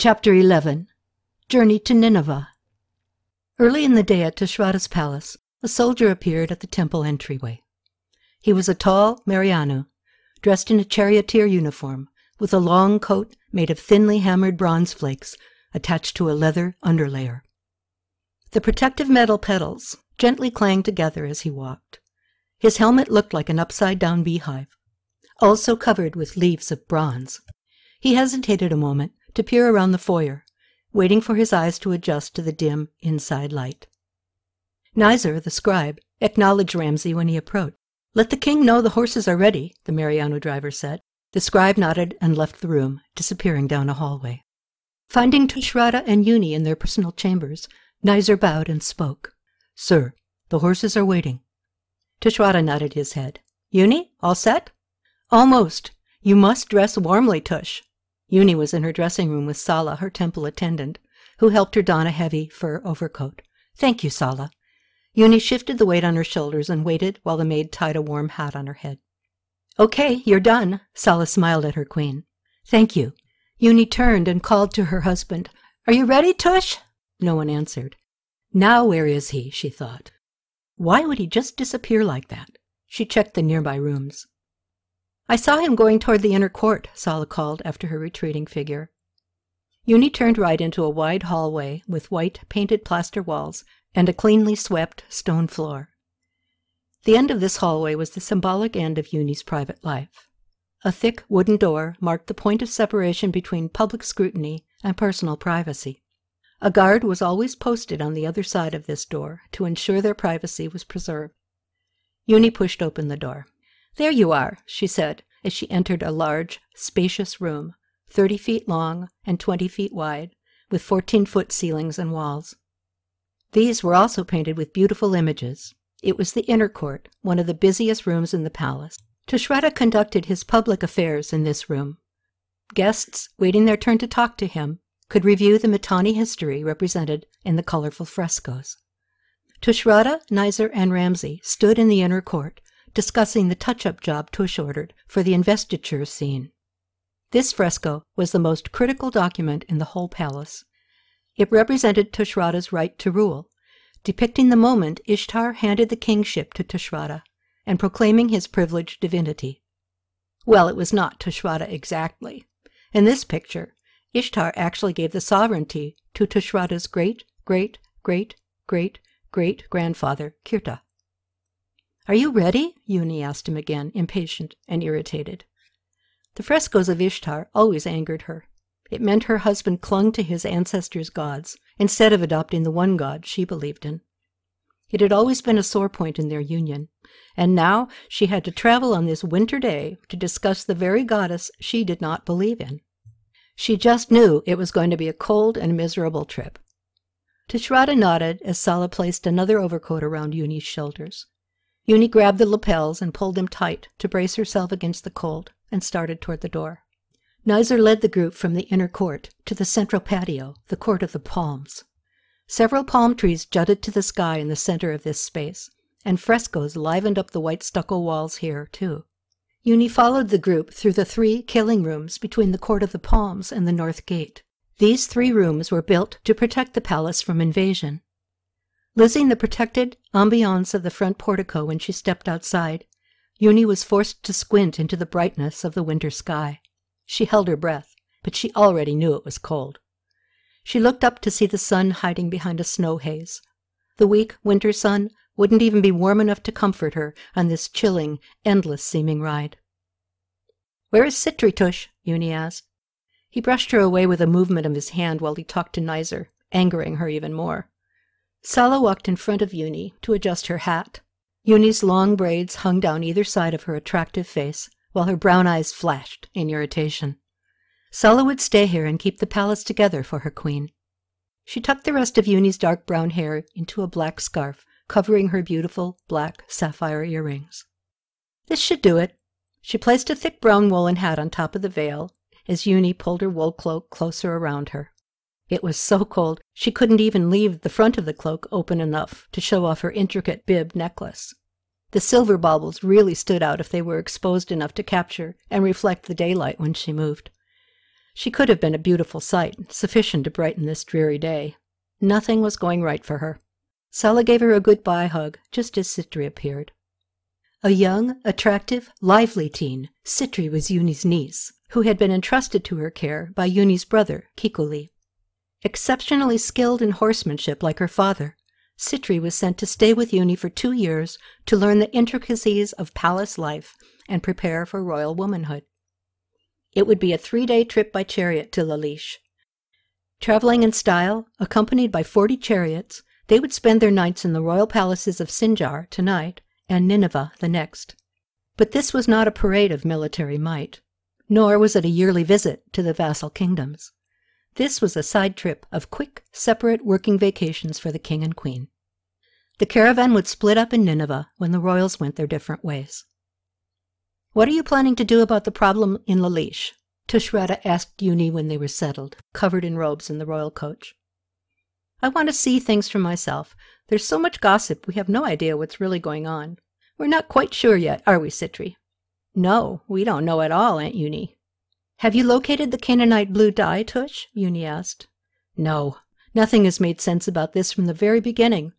Chapter 11 Journey to Nineveh Early in the day at Tushratta's palace, a soldier appeared at the temple entryway. He was a tall Marianu, dressed in a charioteer uniform, with a long coat made of thinly hammered bronze flakes attached to a leather underlayer. The protective metal petals gently clanged together as he walked. His helmet looked like an upside down beehive, also covered with leaves of bronze. He hesitated a moment to peer around the foyer, waiting for his eyes to adjust to the dim inside light. Nizer, the scribe, acknowledged Ramsey when he approached. Let the king know the horses are ready, the Marianu driver said. The scribe nodded and left the room, disappearing down a hallway. Finding Tushratta and Yuni in their personal chambers, Nizer bowed and spoke. Sir, the horses are waiting. Tushratta nodded his head. Yuni, all set? Almost. You must dress warmly, Tush. Yuni was in her dressing room with Sala, her temple attendant, who helped her don a heavy fur overcoat. Thank you, Sala. Yuni shifted the weight on her shoulders and waited while the maid tied a warm hat on her head. Okay, you're done, Sala smiled at her queen. Thank you. Yuni turned and called to her husband. Are you ready, Tush? No one answered. Now where is he? she thought. Why would he just disappear like that? She checked the nearby rooms. I saw him going toward the inner court, Sala called after her retreating figure. Yuni turned right into a wide hallway with white painted plaster walls and a cleanly swept stone floor. The end of this hallway was the symbolic end of Yuni's private life. A thick wooden door marked the point of separation between public scrutiny and personal privacy. A guard was always posted on the other side of this door to ensure their privacy was preserved. Yuni pushed open the door. There you are, she said as she entered a large, spacious room, 30 feet long and 20 feet wide, with 14 foot ceilings and walls. These were also painted with beautiful images. It was the inner court, one of the busiest rooms in the palace. Tushratta conducted his public affairs in this room. Guests, waiting their turn to talk to him, could review the Mitanni history represented in the colorful frescoes. Tushratta, Nizer, and Ramsey stood in the inner court, discussing the touch up job Tush ordered for the investiture scene. This fresco was the most critical document in the whole palace. It represented Tushratta's right to rule, depicting the moment Ishtar handed the kingship to Tushratta and proclaiming his privileged divinity. Well, it was not Tushratta exactly. In this picture, Ishtar actually gave the sovereignty to Tushratta's great, great, great, great, great grandfather, Kirta. Are you ready? Yuni asked him again, impatient and irritated. The frescoes of Ishtar always angered her. It meant her husband clung to his ancestors' gods instead of adopting the one god she believed in. It had always been a sore point in their union, and now she had to travel on this winter day to discuss the very goddess she did not believe in. She just knew it was going to be a cold and miserable trip. Tushratta nodded as Sala placed another overcoat around Yuni's shoulders. Yuni grabbed the lapels and pulled them tight to brace herself against the cold and started toward the door. Nizer led the group from the inner court to the central patio, the court of the palms. Several palm trees jutted to the sky in the center of this space, and frescoes livened up the white stucco walls here, too. Yuni followed the group through the three killing rooms between the Court of the Palms and the North Gate. These three rooms were built to protect the palace from invasion. Losing the protected ambiance of the front portico when she stepped outside, Yuni was forced to squint into the brightness of the winter sky. She held her breath, but she already knew it was cold. She looked up to see the sun hiding behind a snow haze. The weak winter sun wouldn't even be warm enough to comfort her on this chilling, endless seeming ride. Where is Citritush? Yuni asked. He brushed her away with a movement of his hand while he talked to Nizer, angering her even more. Sala walked in front of Yuni to adjust her hat. Yuni's long braids hung down either side of her attractive face, while her brown eyes flashed in irritation. Sala would stay here and keep the palace together for her queen. She tucked the rest of Yuni's dark brown hair into a black scarf, covering her beautiful black sapphire earrings. This should do it. She placed a thick brown woolen hat on top of the veil as Yuni pulled her wool cloak closer around her. It was so cold she couldn't even leave the front of the cloak open enough to show off her intricate bib necklace. The silver baubles really stood out if they were exposed enough to capture and reflect the daylight when she moved. She could have been a beautiful sight, sufficient to brighten this dreary day. Nothing was going right for her. Sella gave her a goodbye hug just as Sitri appeared. A young, attractive, lively teen, Sitri was Yuni's niece, who had been entrusted to her care by Yuni's brother, Kikkuli. Exceptionally skilled in horsemanship like her father, Sitri was sent to stay with Yuni for two years to learn the intricacies of palace life and prepare for royal womanhood. It would be a three day trip by chariot to Lalish. Traveling in style, accompanied by forty chariots, they would spend their nights in the royal palaces of Sinjar tonight and Nineveh the next. But this was not a parade of military might, nor was it a yearly visit to the vassal kingdoms. This was a side trip of quick, separate working vacations for the king and queen. The caravan would split up in Nineveh when the royals went their different ways. What are you planning to do about the problem in Lalish? Tushratta asked Yuni when they were settled, covered in robes in the royal coach. I want to see things for myself. There's so much gossip, we have no idea what's really going on. We're not quite sure yet, are we, Sitri? No, we don't know at all, Aunt Yuni. Have you located the Canaanite blue dye, Tush? Yuni asked. No, nothing has made sense about this from the very beginning.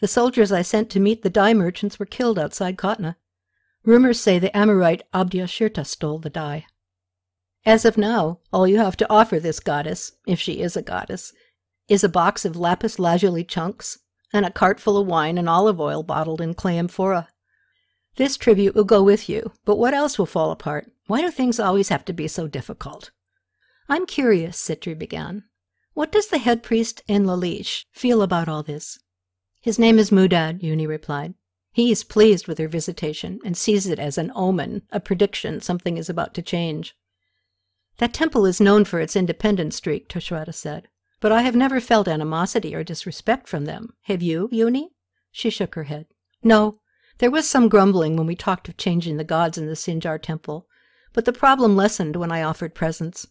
The soldiers I sent to meet the dye merchants were killed outside Kotna. Rumors say the Amorite Abdiashirta stole the dye. As of now, all you have to offer this goddess, if she is a goddess, is a box of lapis lazuli chunks and a cart full of wine and olive oil bottled in clay amphora. This tribute will go with you, but what else will fall apart? Why do things always have to be so difficult? I'm curious, Sitri began. What does the head priest in Lalish feel about all this? His name is Mudad, Yuni replied. He is pleased with her visitation and sees it as an omen, a prediction something is about to change. That temple is known for its independent streak, Tushratta said, but I have never felt animosity or disrespect from them. Have you, Yuni? She shook her head. No, there was some grumbling when we talked of changing the gods in the Sinjar temple, but the problem lessened when I offered presents.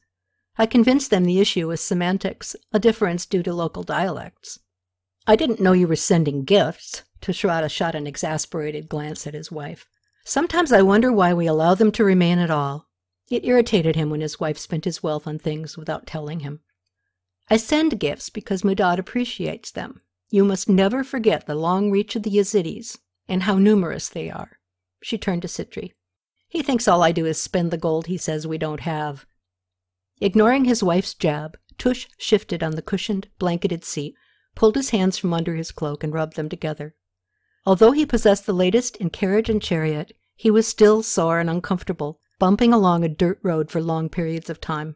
I convinced them the issue was semantics, a difference due to local dialects. I didn't know you were sending gifts. Tushratta shot an exasperated glance at his wife. Sometimes I wonder why we allow them to remain at all. It irritated him when his wife spent his wealth on things without telling him. I send gifts because Mudad appreciates them. You must never forget the long reach of the Yazidis and how numerous they are. She turned to Sitri. He thinks all I do is spend the gold he says we don't have. Ignoring his wife's jab, Tush shifted on the cushioned, blanketed seat, pulled his hands from under his cloak, and rubbed them together. Although he possessed the latest in carriage and chariot, he was still sore and uncomfortable, bumping along a dirt road for long periods of time.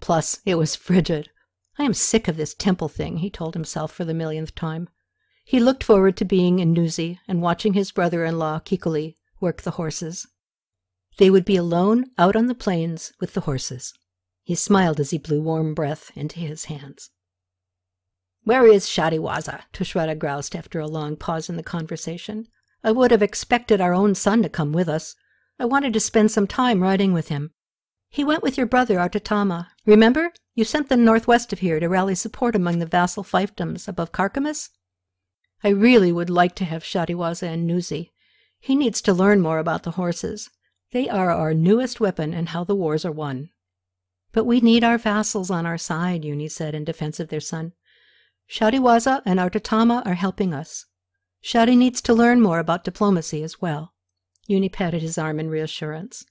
Plus, it was frigid. I am sick of this temple thing, he told himself for the millionth time. He looked forward to being in Nuzi and watching his brother-in-law, Kikkuli, work the horses. They would be alone out on the plains with the horses. He smiled as he blew warm breath into his hands. Where is Shadiwaza? Tushratta groused after a long pause in the conversation. I would have expected our own son to come with us. I wanted to spend some time riding with him. He went with your brother Artatama. Remember? You sent them northwest of here to rally support among the vassal fiefdoms above Carchemish? I really would like to have Shadiwaza and Nuzi. He needs to learn more about the horses. They are our newest weapon and how the wars are won. But we need our vassals on our side, Yuni said in defense of their son. Shadiwaza and Artatama are helping us. Shadi needs to learn more about diplomacy as well. Yuni patted his arm in reassurance.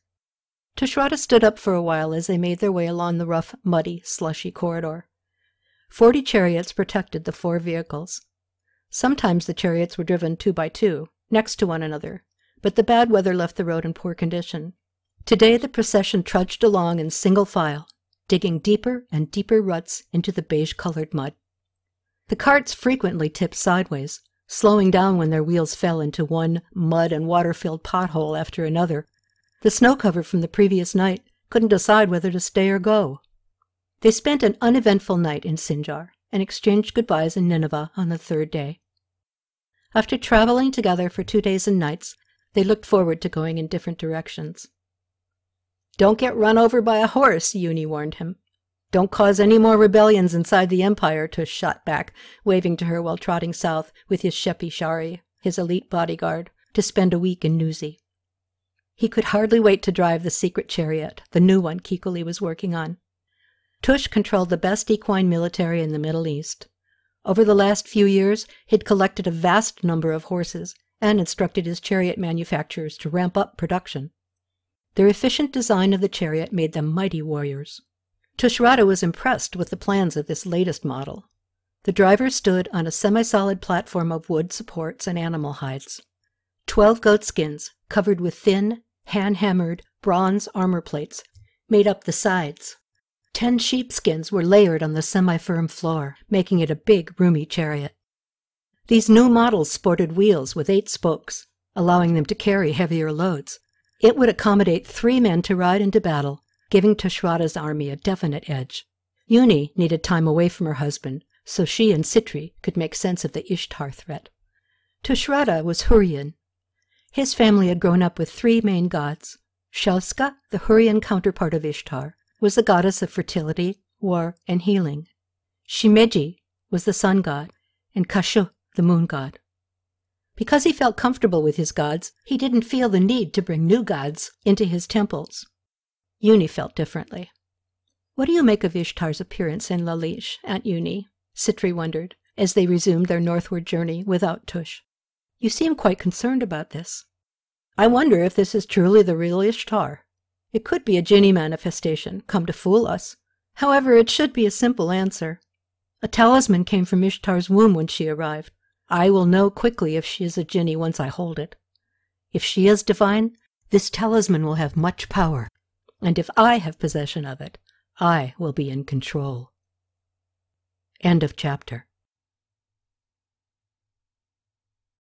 Tushratta stood up for a while as they made their way along the rough, muddy, slushy corridor. Forty chariots protected the four vehicles. Sometimes the chariots were driven two by two, next to one another, but the bad weather left the road in poor condition. Today the procession trudged along in single file, digging deeper and deeper ruts into the beige-colored mud. The carts frequently tipped sideways, slowing down when their wheels fell into one mud and water-filled pothole after another. The snow cover from the previous night couldn't decide whether to stay or go. They spent an uneventful night in Sinjar and exchanged goodbyes in Nineveh on the third day. After traveling together for two days and nights, they looked forward to going in different directions. Don't get run over by a horse, Yuni warned him. Don't cause any more rebellions inside the Empire, Tush shot back, waving to her while trotting south with his Shepi Shari, his elite bodyguard, to spend a week in Nuzi. He could hardly wait to drive the secret chariot, the new one Kikkuli was working on. Tush controlled the best equine military in the Middle East. Over the last few years, he'd collected a vast number of horses and instructed his chariot manufacturers to ramp up production. Their efficient design of the chariot made them mighty warriors. Tushratta was impressed with the plans of this latest model. The driver stood on a semi solid platform of wood supports and animal hides. Twelve goat skins, covered with thin, hand hammered bronze armor plates, made up the sides. Ten sheepskins were layered on the semi firm floor, making it a big, roomy chariot. These new models sported wheels with eight spokes, allowing them to carry heavier loads. It would accommodate three men to ride into battle, giving Tushratta's army a definite edge. Yuni needed time away from her husband, so she and Sitri could make sense of the Ishtar threat. Tushratta was Hurrian. His family had grown up with three main gods. Shauska, the Hurrian counterpart of Ishtar, was the goddess of fertility, war, and healing. Shimeji was the sun god, and Kashu, the moon god. Because he felt comfortable with his gods, he didn't feel the need to bring new gods into his temples. Yuni felt differently. What do you make of Ishtar's appearance in Lalish, Aunt Yuni? Sitri wondered, as they resumed their northward journey without Tush. You seem quite concerned about this. I wonder if this is truly the real Ishtar. It could be a Jinni manifestation, come to fool us. However, it should be a simple answer. A talisman came from Ishtar's womb when she arrived. I will know quickly if she is a Jinni once I hold it. If she is divine, this talisman will have much power, and if I have possession of it, I will be in control. End of chapter.